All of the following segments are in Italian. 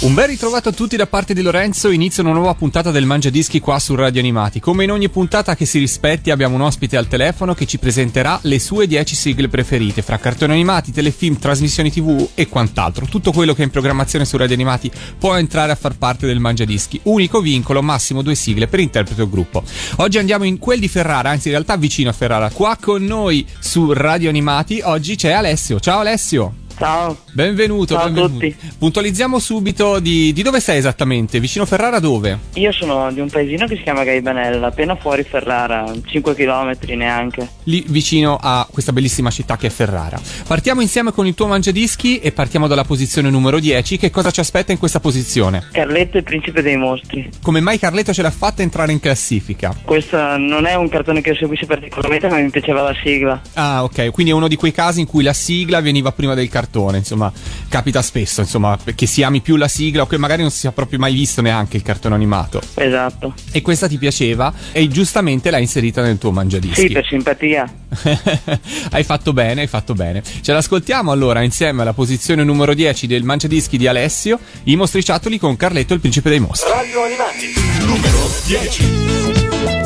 Un ben ritrovato a tutti da parte di Lorenzo, inizia una nuova puntata del Mangia Dischi qua su Radio Animati. Come in ogni puntata che si rispetti abbiamo un ospite al telefono che ci presenterà le sue 10 sigle preferite, fra cartoni animati, telefilm, trasmissioni tv e quant'altro. Tutto quello che è in programmazione su Radio Animati può entrare a far parte del Mangia Dischi. Unico vincolo, massimo due sigle per interprete o gruppo. Oggi andiamo in quel di Ferrara, anzi in realtà vicino a Ferrara. Qua con noi su Radio Animati oggi c'è Alessio. Ciao Alessio! Ciao. Benvenuto, Ciao benvenuto. a tutti. Puntualizziamo subito di, di dove sei esattamente? Vicino Ferrara dove? Io sono di un paesino che si chiama Gaibanella, appena fuori Ferrara, 5 km neanche. Lì vicino a questa bellissima città che è Ferrara. Partiamo insieme con il tuo mangiadischi e partiamo dalla posizione numero 10. Che cosa ci aspetta in questa posizione? Carletto e il principe dei mostri. Come mai Carletto ce l'ha fatta entrare in classifica? Questo non è un cartone che seguissi particolarmente, ma mi piaceva la sigla. Ah, ok, quindi è uno di quei casi in cui la sigla veniva prima del cartone, insomma, capita spesso, insomma, che si ami più la sigla o che magari non si sia proprio mai visto neanche il cartone animato. Esatto. E questa ti piaceva e giustamente l'hai inserita nel tuo mangiadischi. Sì, per simpatia. hai fatto bene, hai fatto bene. Ce l'ascoltiamo allora insieme alla posizione numero 10 del mangiadischi di Alessio, i mostriciattoli con Carletto il principe dei mostri. Radio Animati, numero 10.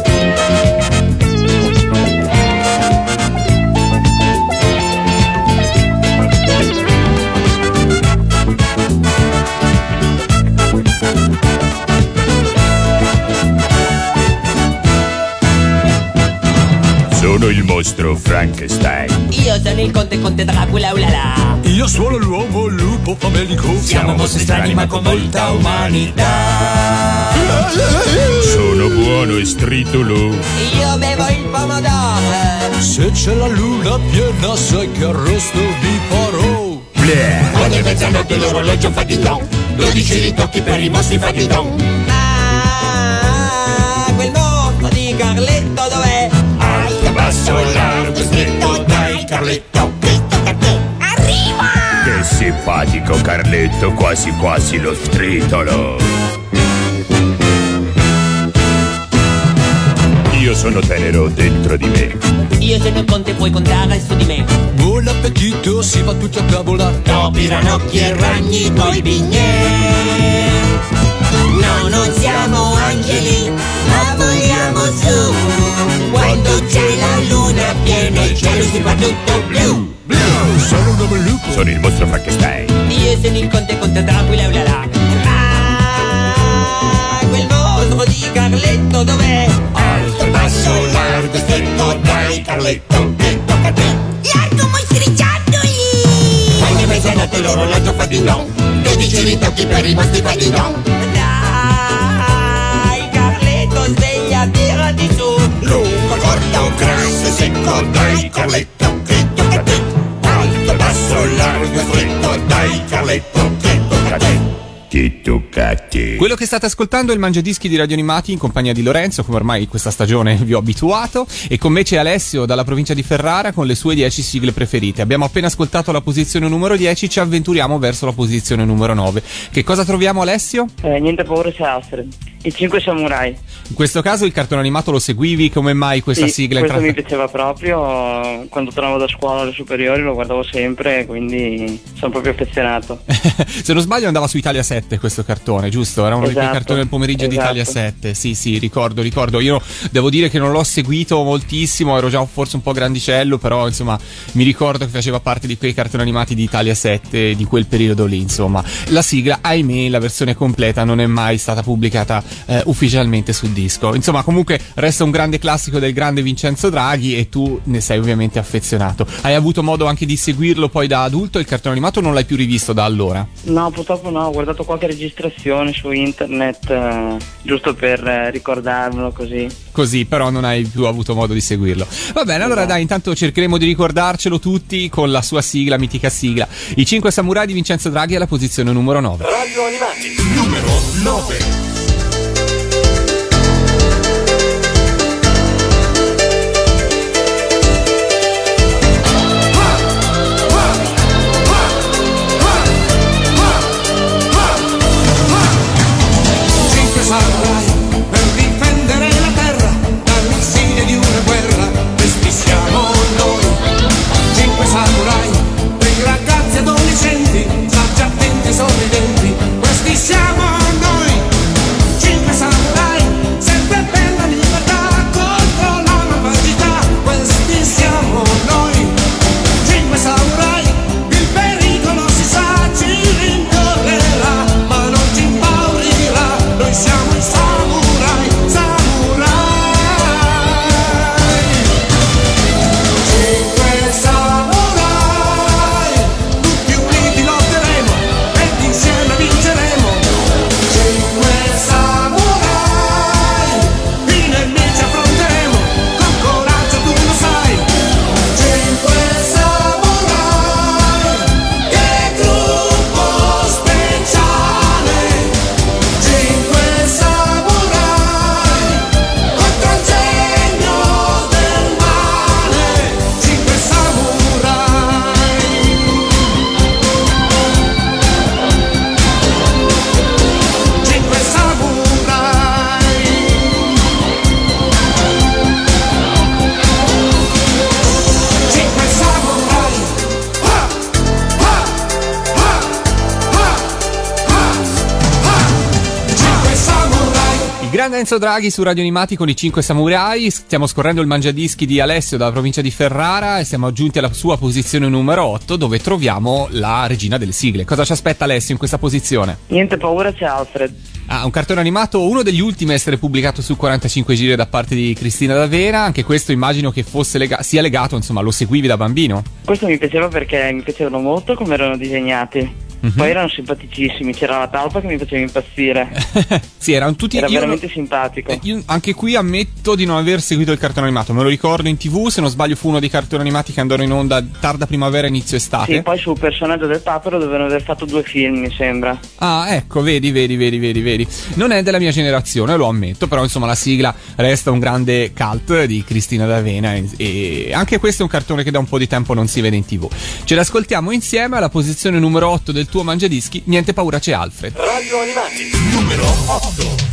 Sono il mostro Frankenstein. Io sono il conte conte Dracula ulala Io sono l'uomo lupo famelico Siamo mostri strani ma con molta umanità Sono buono e stritolo. Io bevo il pomodoro Se c'è la luna piena sai che arrosto vi farò Bleh. Ogni mezzanotte l'orologio fa di don 12 ritocchi per i mostri fa di don Ah, quel mostro di Carletto? Basso, largo, stretto, dai Carletto. A te. Arriva! Che simpatico Carletto, quasi quasi lo stritolo. Io sono tenero dentro di me. Io sono il conte puoi contare su di me Buon appetito si va tutti a tavola Topi, ranocchi e ragni coi bignè No, non siamo angeli, ma vogliamo su Quando c'è piena il cielo si fa tutto blu Sono un uomo lupo Sono il mostro Frankenstein. Io sono il conte conte Dracula ulala Ah, quel mostro di Carletto dov'è? Alto, basso, largo, stretto, dai Carletto. Che tocca a te. Largo mostriciattoli! Ogni mezzanotte l'orologio fa di no. 12 ritocchi per i mostri fa di no. Dai, Carletto, sveglia, tirati su Corto, grasso, secco, dai Carletto, che tocca a te. Alto, basso, largo, stretto, dai Carletto, che tocca a te. Te. Quello che state ascoltando è il Mangiadischi di Radio Animati in compagnia di Lorenzo, come ormai questa stagione vi ho abituato, e con me c'è Alessio dalla provincia di Ferrara con le sue 10 sigle preferite. Abbiamo appena ascoltato la posizione numero 10, ci avventuriamo verso la posizione numero 9. Che cosa troviamo Alessio? Eh, niente paura se Astrid. I 5 samurai. In questo caso il cartone animato lo seguivi, come mai questa Sì, sigla è questo mi piaceva proprio. Quando tornavo da scuola alle superiori lo guardavo sempre, quindi sono proprio affezionato. Se non sbaglio andava su Italia 7 questo cartone, giusto? Era uno di quei Esatto, cartoni del pomeriggio di esatto. Italia 7. Sì, sì, ricordo, ricordo. Io devo dire che non l'ho seguito moltissimo, ero già forse un po' grandicello, però insomma mi ricordo che faceva parte di quei cartoni animati di Italia 7 di quel periodo lì, insomma. La sigla, ahimè, la versione completa non è mai stata pubblicata eh, ufficialmente sul disco. Insomma, comunque resta un grande classico del grande Vincenzo Draghi e tu ne sei ovviamente affezionato. Hai avuto modo anche di seguirlo poi da adulto, il cartone animato non l'hai più rivisto da allora? No, purtroppo no, ho guardato qualche registrazione su internet, eh, giusto per eh, ricordarmelo così. così, però non hai più avuto modo di seguirlo. Va bene, allora dai, intanto cercheremo di ricordarcelo tutti con la sua sigla, mitica sigla. I 5 samurai di Vincenzo Draghi alla posizione numero 9. Radio Animati, numero 9. Enzo Draghi su Radio Animati con i 5 Samurai. Stiamo scorrendo il mangiadischi di Alessio dalla provincia di Ferrara e siamo giunti alla sua posizione numero 8 dove troviamo la regina delle sigle. Cosa ci aspetta Alessio in questa posizione? Niente paura, c'è Alfred. Ah, un cartone animato, uno degli ultimi a essere pubblicato su 45 giri da parte di Cristina D'Avena. Anche questo immagino che fosse lega- sia legato, insomma, lo seguivi da bambino. Questo mi piaceva perché mi piacevano molto come erano disegnati. Mhm. Poi erano simpaticissimi, c'era la talpa che mi faceva impazzire. sì, erano tutti Era io veramente simpatico. eh, io anche qui ammetto di non aver seguito il cartone animato. Me lo ricordo in tv, se non sbaglio fu uno dei cartoni animati che andarono in onda tarda primavera, inizio estate. Sì, poi sul personaggio del papero dovevano aver fatto due film, mi sembra. Ah, ecco, vedi, vedi, vedi, vedi, vedi. Non è della mia generazione, lo ammetto, però insomma la sigla resta un grande cult di Cristina D'Avena e, e anche questo è un cartone che da un po' di tempo non si vede in tv. Ce l'ascoltiamo insieme alla posizione numero 8 del tuo mangiadischi, niente paura c'è Alfred. Radio Animati, numero 8.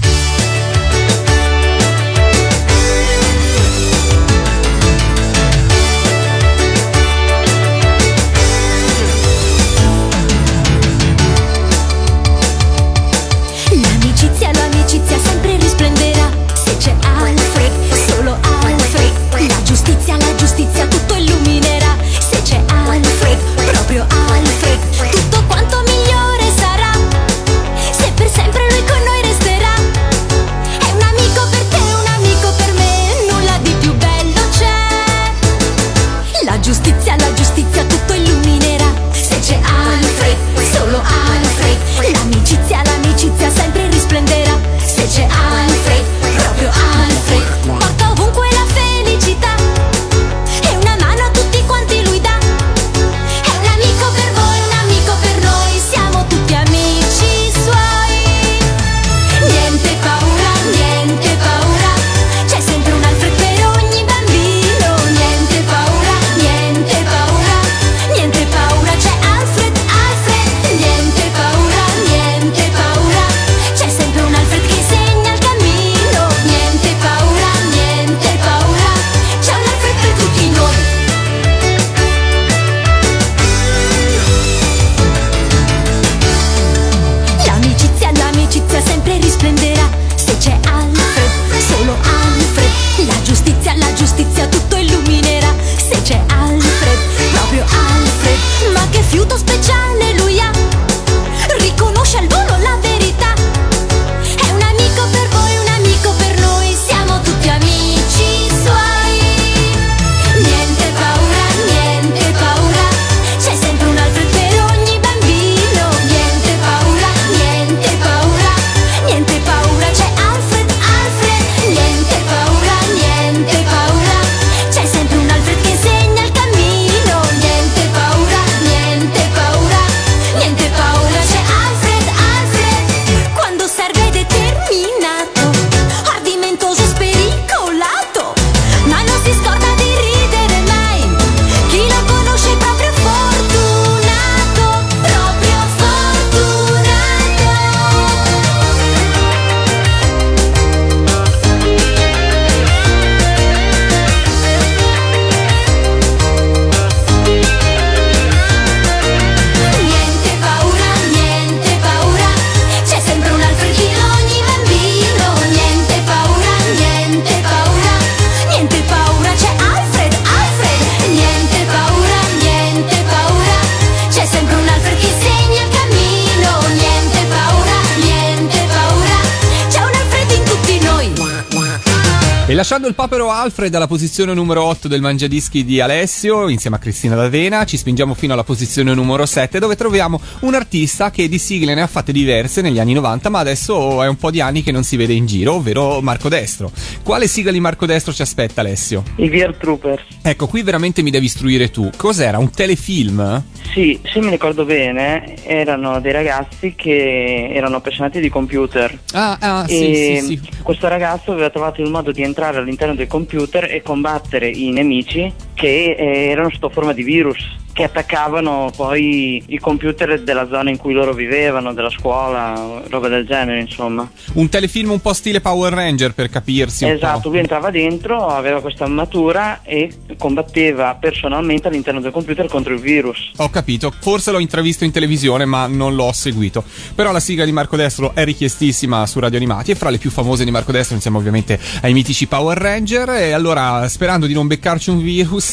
Lasciando il papero Alfred alla posizione numero 8 del mangiadischi di Alessio, insieme a Cristina D'Avena, ci spingiamo fino alla posizione numero 7, dove troviamo un artista che di sigle ne ha fatte diverse negli anni 90, ma adesso è un po' di anni che non si vede in giro, ovvero Marco Destro. Quale sigla di Marco Destro ci aspetta, Alessio? I Gear Troopers. Ecco, qui veramente mi devi istruire tu. Cos'era? Un telefilm? Sì, se mi ricordo bene, erano dei ragazzi che erano appassionati di computer. Ah, ah, e sì, sì, sì. questo ragazzo aveva trovato il modo di entrare all'interno del computer e combattere i nemici che eh, erano sotto forma di virus. che attaccavano poi i computer della zona in cui loro vivevano, della scuola, roba del genere, insomma. Un telefilm un po' stile Power Ranger per capirsi. un Esatto, lui entrava dentro, aveva questa armatura e combatteva personalmente all'interno del computer contro il virus. Ho capito, forse l'ho intravisto in televisione ma non l'ho seguito. Però la sigla di Marco Destro è richiestissima su Radio Animati e fra le più famose di Marco Destro insieme ovviamente ai mitici Power Ranger e allora sperando di non beccarci un virus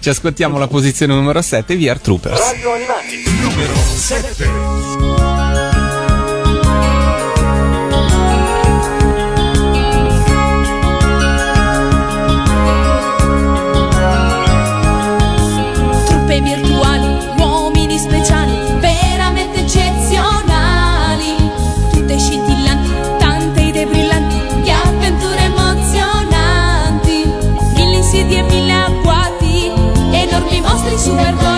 ci ascoltiamo la posizione numero 7 VR Troopers. Radio Animati, numero 7. Truppe virtuali, uomini speciali, enormi mostri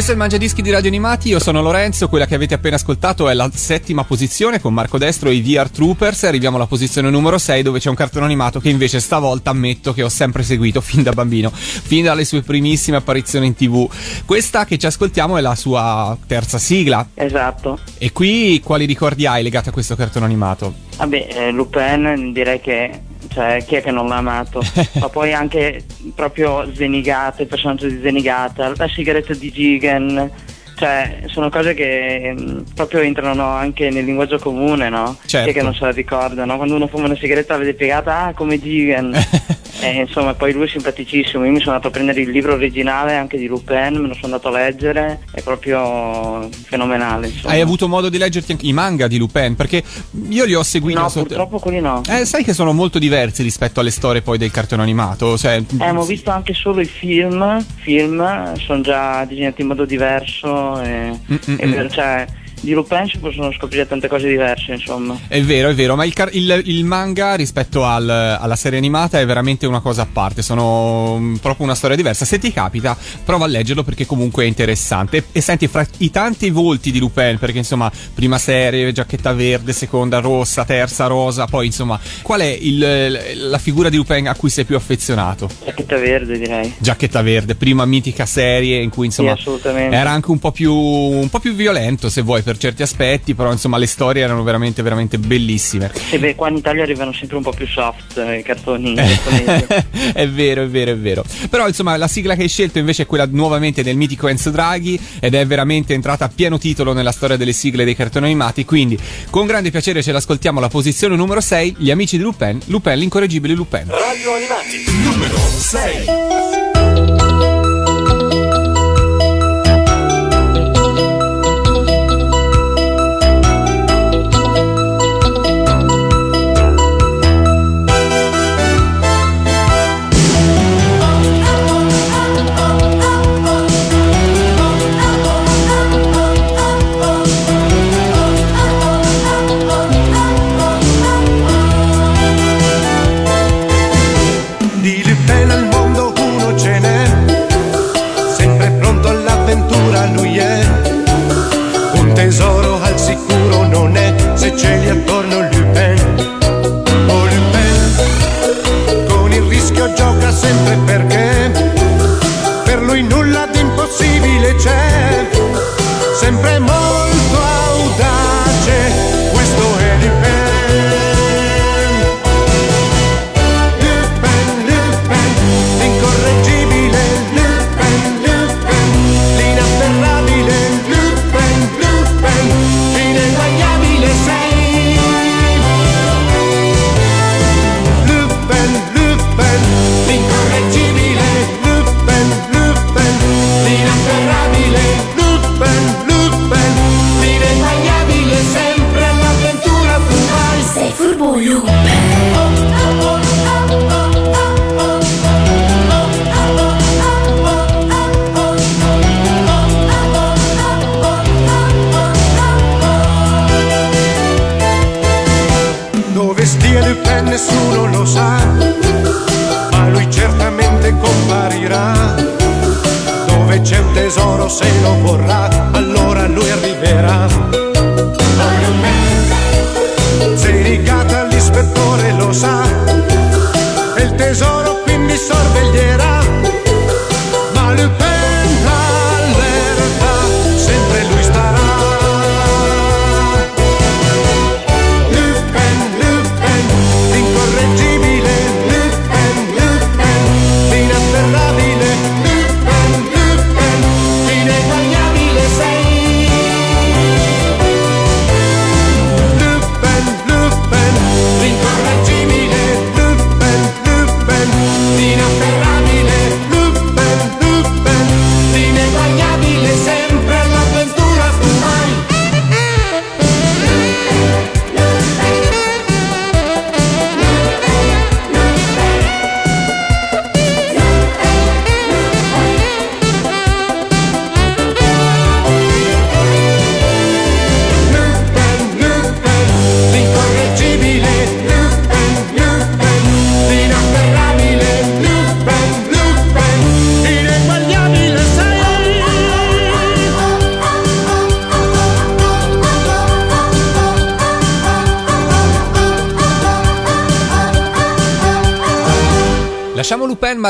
Questo è il Mangiadischi di Radio Animati, io sono Lorenzo, quella che avete appena ascoltato è la settima posizione con Marco Destro e i VR Troopers, arriviamo alla posizione numero 6 dove c'è un cartone animato che invece stavolta ammetto che ho sempre seguito fin da bambino, fin dalle sue primissime apparizioni in tv. Questa che ci ascoltiamo è la sua terza sigla Esatto. e qui quali ricordi hai legati a questo cartone animato? Vabbè, eh, Lupin direi che cioè chi è che non l'ha amato? Ma poi anche proprio Zenigata, il personaggio di Zenigata, la sigaretta di Gigan, Cioè, sono cose che mh, proprio entrano anche nel linguaggio comune, no? Certo. Che non se la ricorda, no? Quando uno fuma una sigaretta la vede piegata, ah, come Gigan. e, insomma, poi lui è simpaticissimo. Io mi sono andato a prendere il libro originale anche di Lupin, me lo sono andato a leggere, è proprio fenomenale. Insomma. Hai avuto modo di leggerti anche i manga di Lupin? Perché io li ho seguiti. No, sotto- purtroppo quelli no. Eh, sai che sono molto diversi rispetto alle storie poi del cartone animato? Cioè, Eh, ma ho visto anche solo i film, film sono già disegnati in modo diverso e, Mm, mm, di Lupin si possono scoprire tante cose diverse, insomma. È vero, è vero, ma il, car- il- il manga rispetto al- alla serie animata è veramente una cosa a parte, sono mm, proprio una storia diversa. Se ti capita, prova a leggerlo perché comunque è interessante. E, e senti, fra i tanti volti di Lupin, perché insomma, prima serie, giacchetta verde, seconda rossa, terza rosa, poi insomma, qual è il- la figura di Lupin a cui sei più affezionato? Giacchetta verde, direi. Giacchetta verde, prima mitica serie in cui insomma Sì, era anche un po' più un po' più violento se vuoi per certi aspetti, però insomma le storie erano veramente veramente bellissime. E beh, qua in Italia arrivano sempre un po' più soft eh, i cartoni giapponesi. è vero, è vero, è vero. Però insomma la sigla che hai scelto invece è quella nuovamente del mitico Enzo Draghi ed è veramente entrata a pieno titolo nella storia delle sigle dei cartoni animati, quindi con grande piacere ce l'ascoltiamo alla posizione numero 6, gli amici di Lupin, Lupin l'incorreggibile Lupin. Radio Animati, numero 6. Sempre perché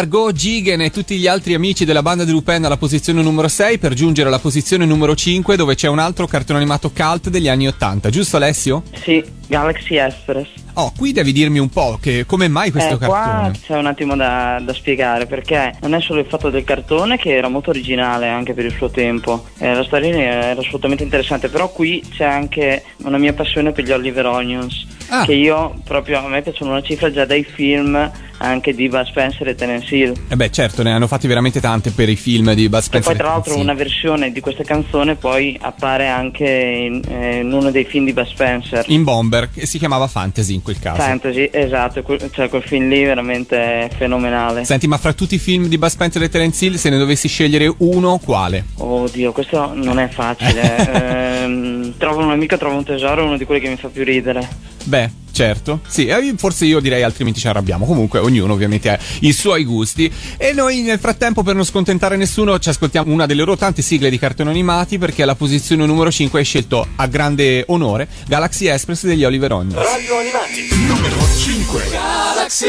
Margot, Gigen e tutti gli altri amici della banda di Lupin alla posizione numero 6 per giungere alla posizione numero 5 dove c'è un altro cartone animato cult degli anni 80. Giusto Alessio? Sì, Galaxy Express. Oh, qui devi dirmi un po' che come mai questo eh, qua cartone? c'è un attimo da, da spiegare perché non è solo il fatto del cartone che era molto originale anche per il suo tempo, eh, la storia era assolutamente interessante, però qui c'è anche una mia passione per gli Oliver Onions, Ah. che io proprio a me piacciono una cifra già dai film anche di Bud Spencer e Terence Hill. Eh beh, certo, ne hanno fatti veramente tante per i film di Bud E Spencer. poi tra l'altro una versione di questa canzone poi appare anche in, eh, in uno dei film di Bud Spencer. In Bomber, che si chiamava Fantasy in quel caso. Fantasy, esatto, cioè quel film lì veramente fenomenale. Senti, ma fra tutti i film di Bud Spencer e Terence Hill, se ne dovessi scegliere uno, quale? Oddio, questo non è facile. Ehm, trovo un amico, trovo un tesoro, è uno di quelli che mi fa più ridere. Beh, certo. Sì, eh, forse io direi altrimenti ci arrabbiamo. Comunque, ognuno ovviamente ha i suoi gusti. E noi nel frattempo, per non scontentare nessuno, ci ascoltiamo una delle loro tante sigle di cartoni animati perché alla posizione numero 5 hai scelto a grande onore Galaxy Express degli Oliver Onions. Radio Animati, numero 5. Galaxy,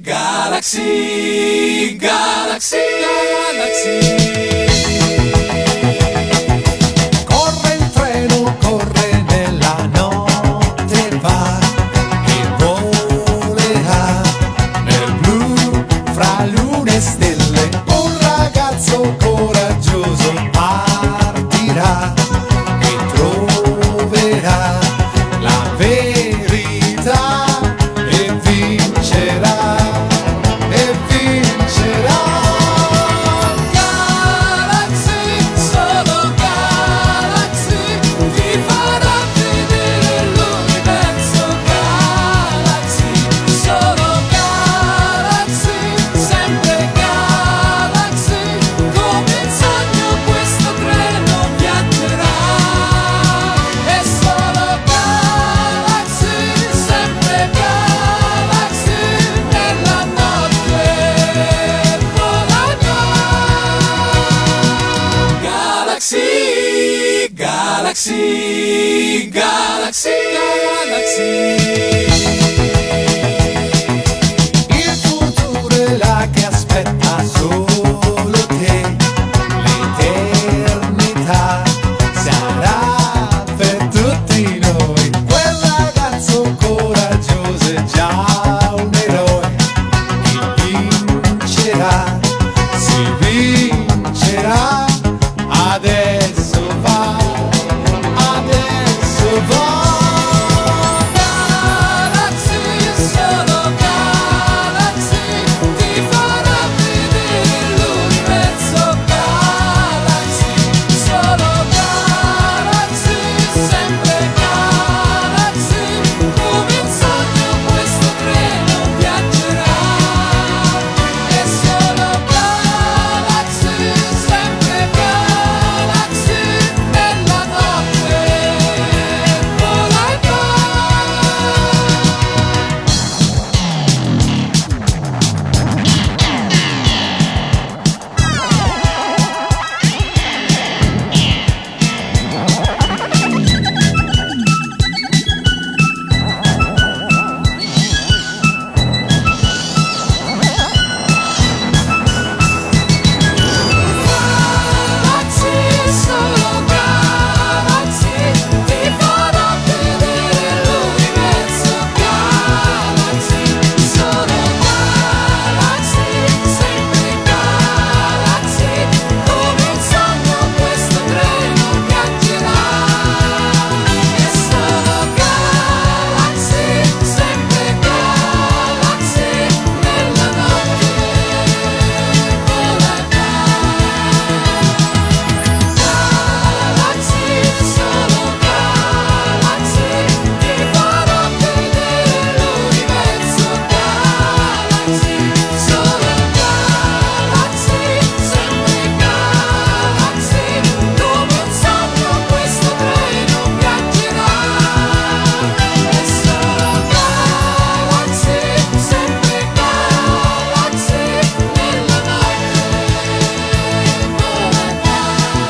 Galaxy, Galaxy, Galaxy. Coraggioso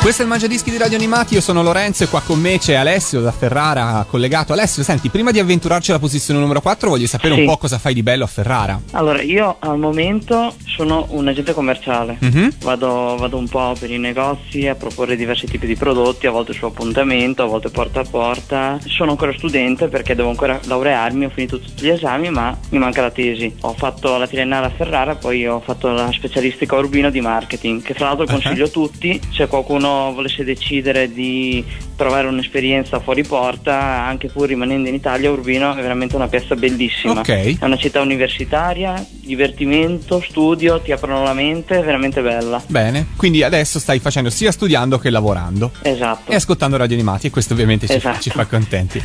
Questo è il Mangiadischi di Radio Animati, io sono Lorenzo e qua con me c'è Alessio da Ferrara collegato. Alessio, senti, prima di avventurarci alla posizione numero 4 voglio sapere Sì. un po' cosa fai di bello a Ferrara. Allora, io al momento sono un agente commerciale. Mhm. Vado, vado un po' per i negozi a proporre diversi tipi di prodotti, a volte su appuntamento, a volte porta a porta. Sono ancora studente perché devo ancora laurearmi, ho finito tutti gli esami, ma mi manca la tesi. Ho fatto la triennale a Ferrara, poi ho fatto la specialistica a Urbino di marketing, che fra l'altro consiglio a tutti, se qualcuno volesse decidere di provare un'esperienza fuori porta, anche pur rimanendo in Italia, Urbino è veramente una piazza bellissima. Ok. È una città universitaria, divertimento, studio, ti aprono la mente, è veramente bella. Bene, quindi adesso stai facendo sia studiando che lavorando. Esatto. E ascoltando Radio Animati e questo ovviamente ci, Esatto. ci fa contenti.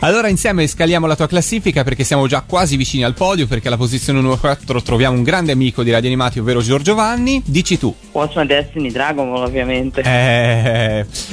Allora insieme scaliamo la tua classifica perché siamo già quasi vicini al podio perché alla posizione numero 4 troviamo un grande amico di Radio Animati ovvero Giorgio Vanni. Dici tu. What's My Destiny, Dragon Ball ovviamente. Eh,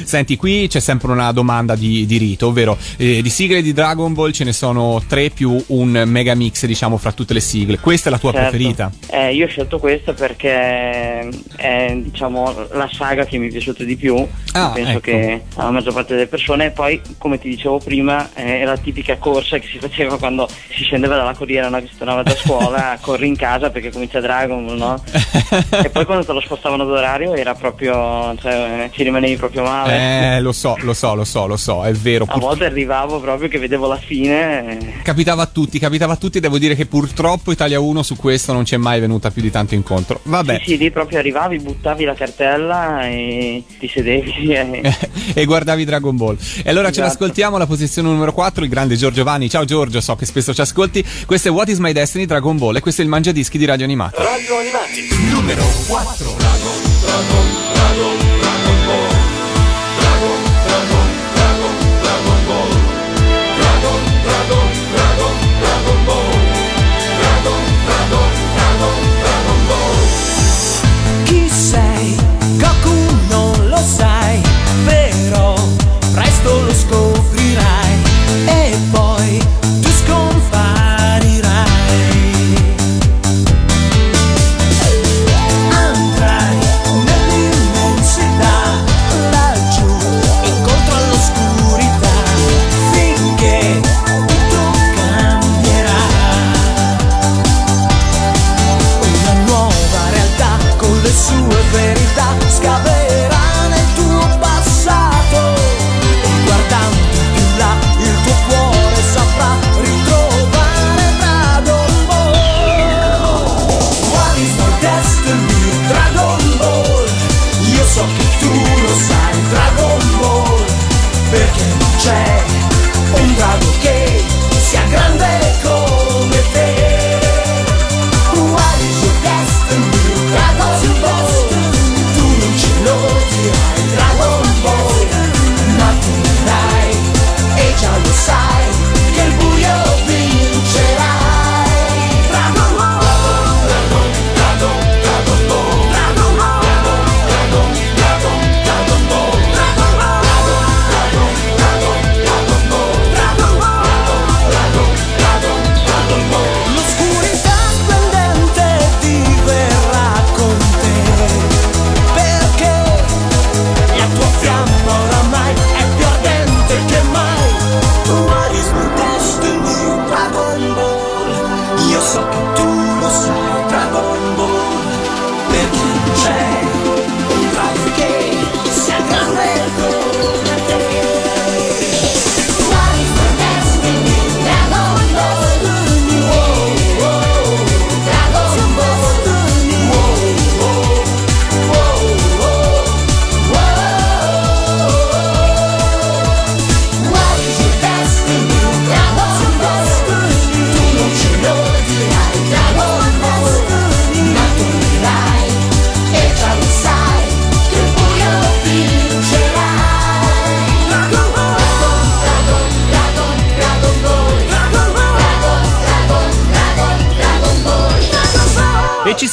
senti, qui c'è sempre una domanda di, di rito, ovvero eh, di sigle di Dragon Ball ce ne sono tre più un mega mix, diciamo, fra tutte le sigle. Questa è la tua Certo. preferita? Eh, io ho scelto questa perché è diciamo la saga che mi è piaciuta di più. Ah, Penso ecco. che alla maggior parte delle persone. E poi, come ti dicevo prima, è la tipica corsa che si faceva quando si scendeva dalla corriera, no? che si tornava da scuola, corri in casa perché comincia Dragon Ball, no? e poi quando te lo spostavano d'orario era proprio. cioè ci rimanevi proprio male. Eh, lo so, lo so, lo so, lo so, è vero. A pur- volte arrivavo proprio che vedevo la fine. Capitava a tutti, capitava a tutti, devo dire che purtroppo Italia 1 su questo non ci è mai venuta più di tanto incontro. Vabbè. Sì, sì, lì proprio arrivavi, buttavi la cartella e ti sedevi. E... e guardavi Dragon Ball. E allora ce Esatto. l'ascoltiamo alla posizione numero 4, il grande Giorgio Vanni. Ciao Giorgio, so che spesso ci ascolti. Questo è What is My Destiny Dragon Ball e questo è il Mangiadischi di Radio Animati. Radio Animati, numero 4. Chi verità.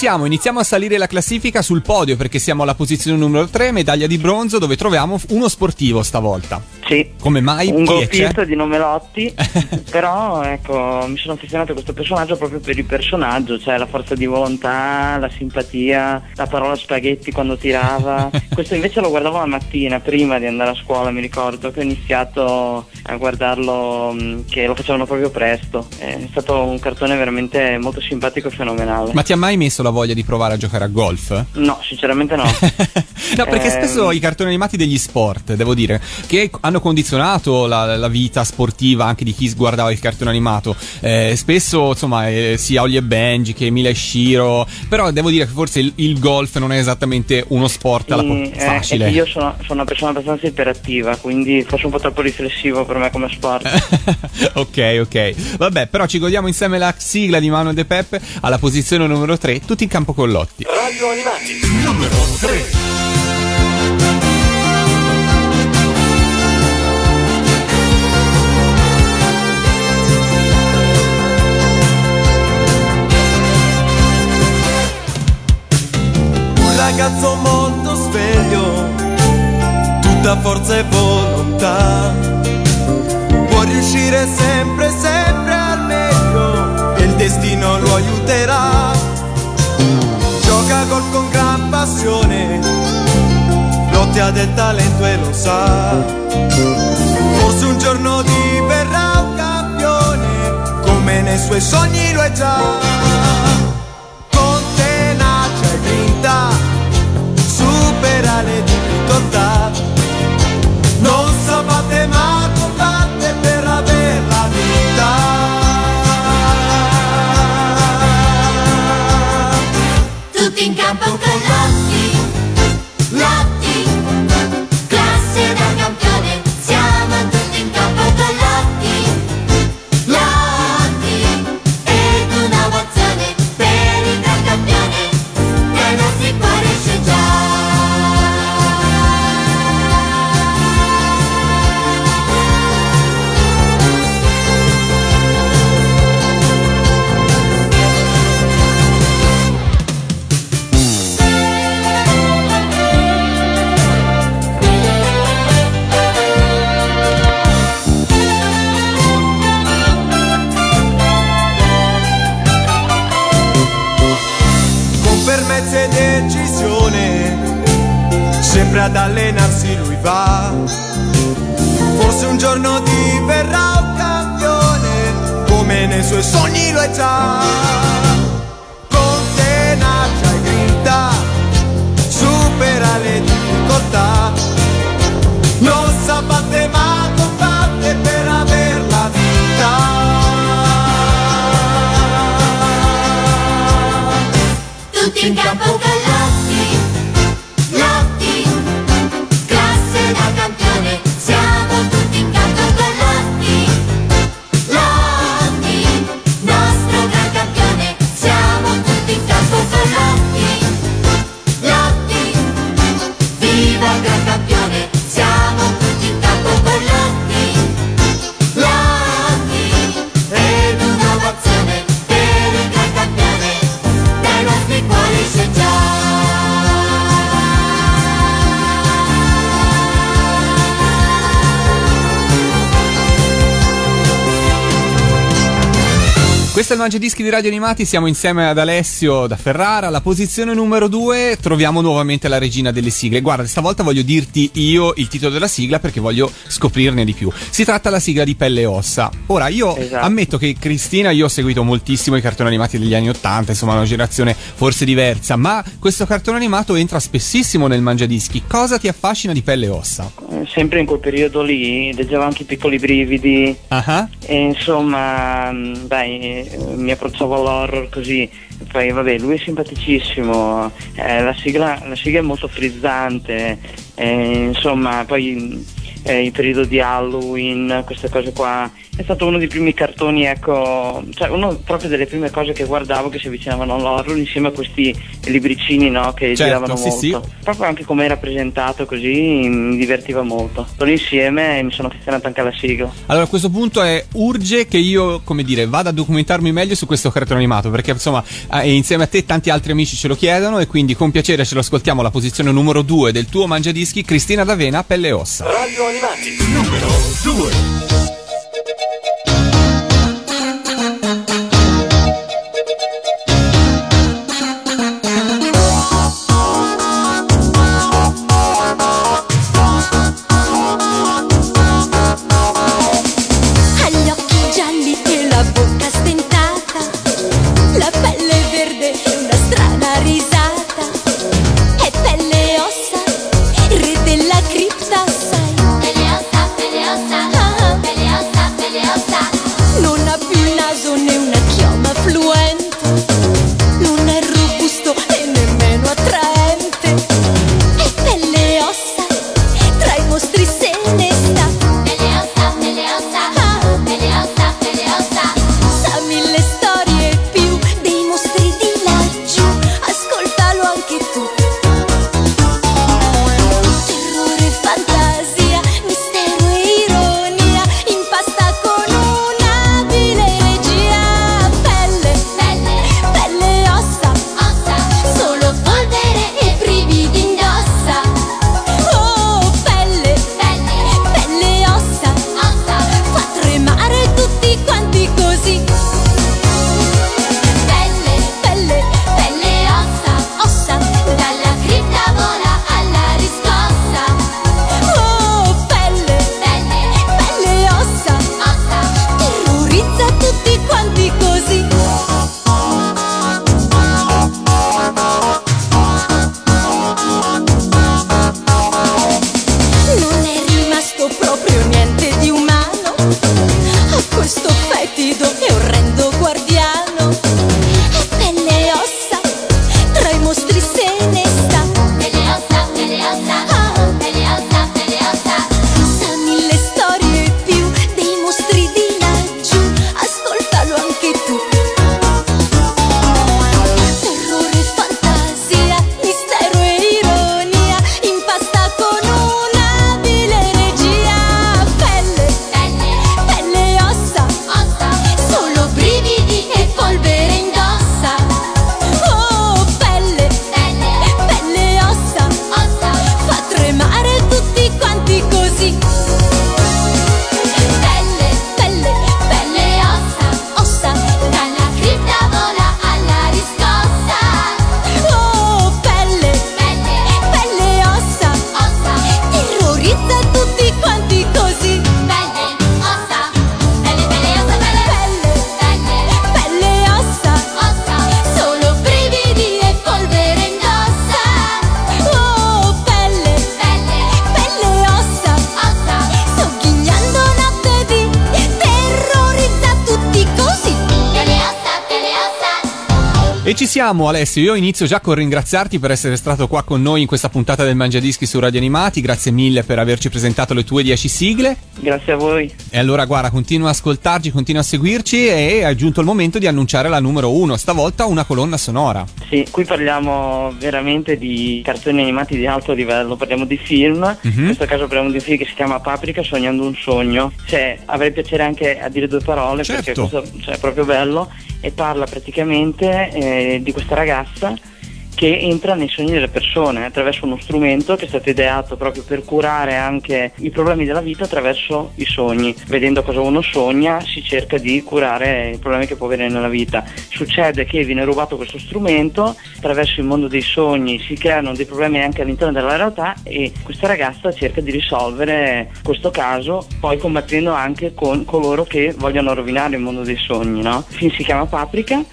Siamo, iniziamo a salire la classifica sul podio perché siamo alla posizione numero 3, medaglia di bronzo, dove troviamo uno sportivo stavolta. Sì. Come mai? Un Chi è? golfista di nome Lotti, però ecco, mi sono affezionato a questo personaggio proprio per il personaggio, cioè la forza di volontà, la simpatia, la parola spaghetti quando tirava. questo invece lo guardavo la mattina, prima di andare a scuola, mi ricordo che ho iniziato a guardarlo, mh, che lo facevano proprio presto. È stato un cartone veramente molto simpatico e fenomenale. Ma ti ha mai messo la voglia di provare a giocare a golf? No, sinceramente no. No, perché Ehm. spesso i cartoni animati degli sport, devo dire, che hanno condizionato la, la vita sportiva anche di chi guardava il cartone animato. Eh, spesso, insomma, eh, sia Ollie e Benji che Mila e Shiro, però devo dire che forse il, il golf non è esattamente uno sport alla po- eh, facile. io sono, sono una persona abbastanza iperattiva, quindi forse un po' troppo riflessivo per me come sport. ok, ok. Vabbè, però ci godiamo insieme la sigla di Manuel De Peppe alla posizione numero 3, tutti in campo con Lotti. Radio Animati numero 3 Un ragazzo molto sveglio, tutta forza e volontà. Può riuscire sempre, sempre al meglio e il destino lo aiuterà. Gol con gran passione, Lotti ha del talento e lo sa. Forse un giorno diverrà un campione, come nei suoi sogni lo è già con tenacia e grinta supera le difficoltà in campo con Lotti, Questo è il Mangiadischi di Radio Animati, siamo insieme ad Alessio da Ferrara, alla posizione numero 2 troviamo nuovamente la regina delle sigle. Guarda, stavolta voglio dirti io il titolo della sigla perché voglio scoprirne di più. Si tratta della sigla di Pelle e Ossa. Ora, io Esatto. ammetto che Cristina, io ho seguito moltissimo i cartoni animati degli anni 80, insomma una generazione forse diversa, ma questo cartone animato entra spessissimo nel Mangiadischi. Cosa ti affascina di Pelle e Ossa? Eh, Sempre in quel periodo lì leggevo anche i piccoli brividi Ah, e insomma mh, dai mi approcciavo all'horror così poi vabbè lui è simpaticissimo eh, la, sigla, la sigla è molto frizzante eh, insomma poi eh, il periodo di Halloween, queste cose qua. È stato uno dei primi cartoni, ecco, cioè uno proprio delle prime cose che guardavo che si avvicinavano all'horror insieme a questi libricini no, che Certo, giravano sì, sì. molto. Proprio anche come era presentato così mi divertiva molto. Tutto insieme e mi sono affezionato anche alla sigla. Allora a questo punto è urge che io, come dire, vada a documentarmi meglio su questo cartone animato, perché insomma, eh, insieme a te tanti altri amici ce lo chiedono e quindi con piacere ce lo ascoltiamo alla posizione numero 2 del tuo mangiadischi Cristina D'Avena, Pelle e Ossa. Radio Animati, numero 2. Ci siamo Alessio, io inizio già con ringraziarti per essere stato qua con noi in questa puntata del Mangiadischi su Radio Animati, grazie mille per averci presentato le tue 10 sigle. Grazie a voi. E allora guarda, continua a ascoltarci, continua a seguirci e è giunto il momento di annunciare la numero 1, stavolta una colonna sonora. Sì, qui parliamo veramente di cartoni animati di alto livello, parliamo di film, Mhm. in questo caso parliamo di un film che si chiama Paprika Sognando un sogno. Cioè, avrei piacere anche a dire due parole Certo. perché questo cioè, è proprio bello e parla praticamente eh, di questa ragazza che entra nei sogni delle persone attraverso uno strumento che è stato ideato proprio per curare anche i problemi della vita attraverso i sogni. Vedendo cosa uno sogna si cerca di curare i problemi che può avere nella vita. Succede che viene rubato questo strumento, attraverso il mondo dei sogni si creano dei problemi anche all'interno della realtà e questa ragazza cerca di risolvere questo caso, poi combattendo anche con coloro che vogliono rovinare il mondo dei sogni. No? Il film si chiama Paprika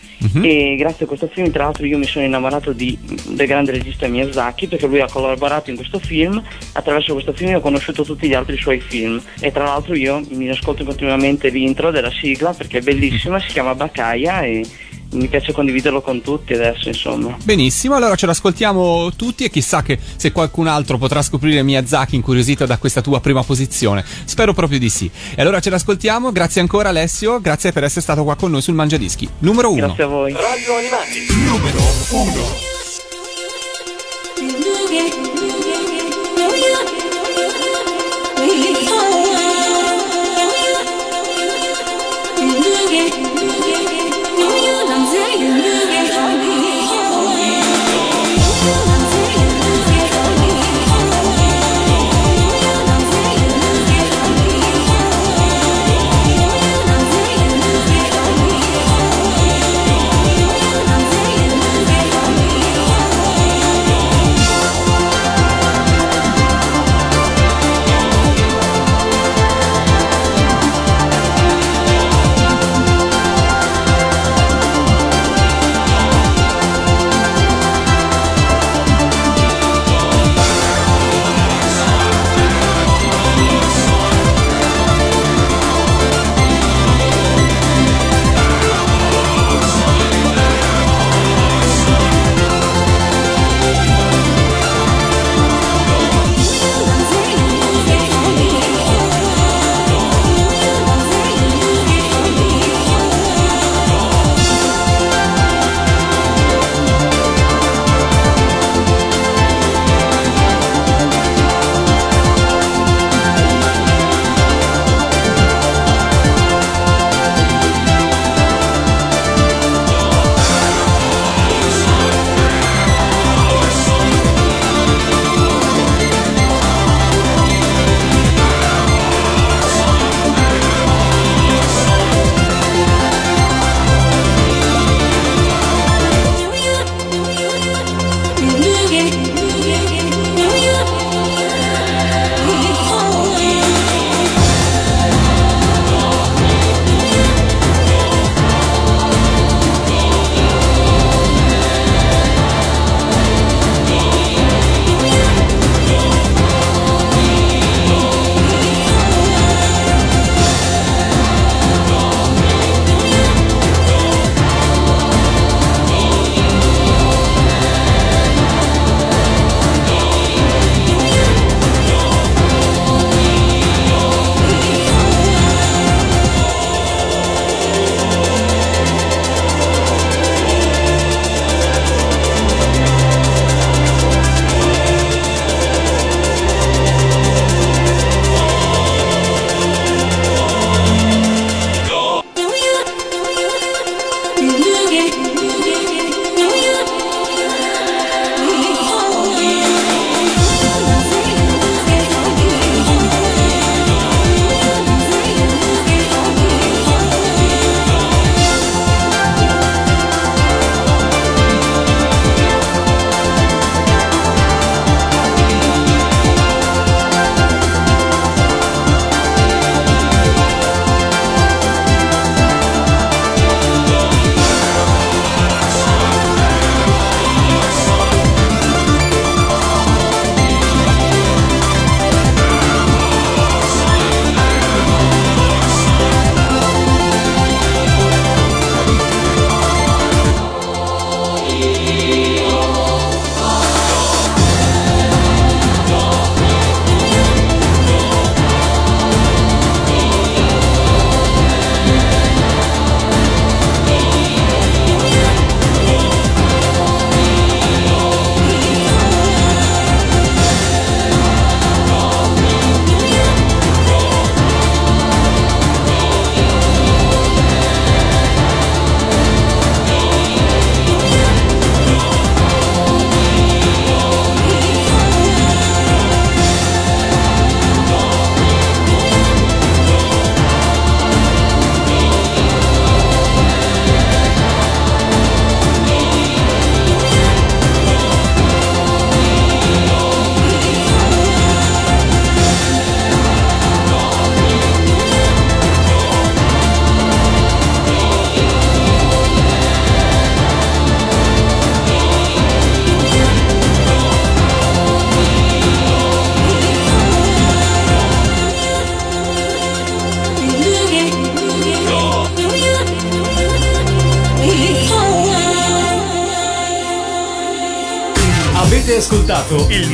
e grazie a questo film tra l'altro io mi sono innamorato di- del grande regista Miyazaki perché lui ha collaborato in questo film. Attraverso questo film ho conosciuto tutti gli altri suoi film. E tra l'altro io mi ascolto continuamente l'intro della sigla perché è bellissima si chiama Baccaia e mi piace condividerlo con tutti adesso, insomma. Benissimo, allora ce l'ascoltiamo tutti e chissà che se qualcun altro potrà scoprire Miyazaki incuriosito da questa tua prima posizione. Spero proprio di sì. E allora ce l'ascoltiamo, grazie ancora Alessio, grazie per essere stato qua con noi sul Mangiadischi. Numero 1. Grazie a voi. Radio Animati, numero 1.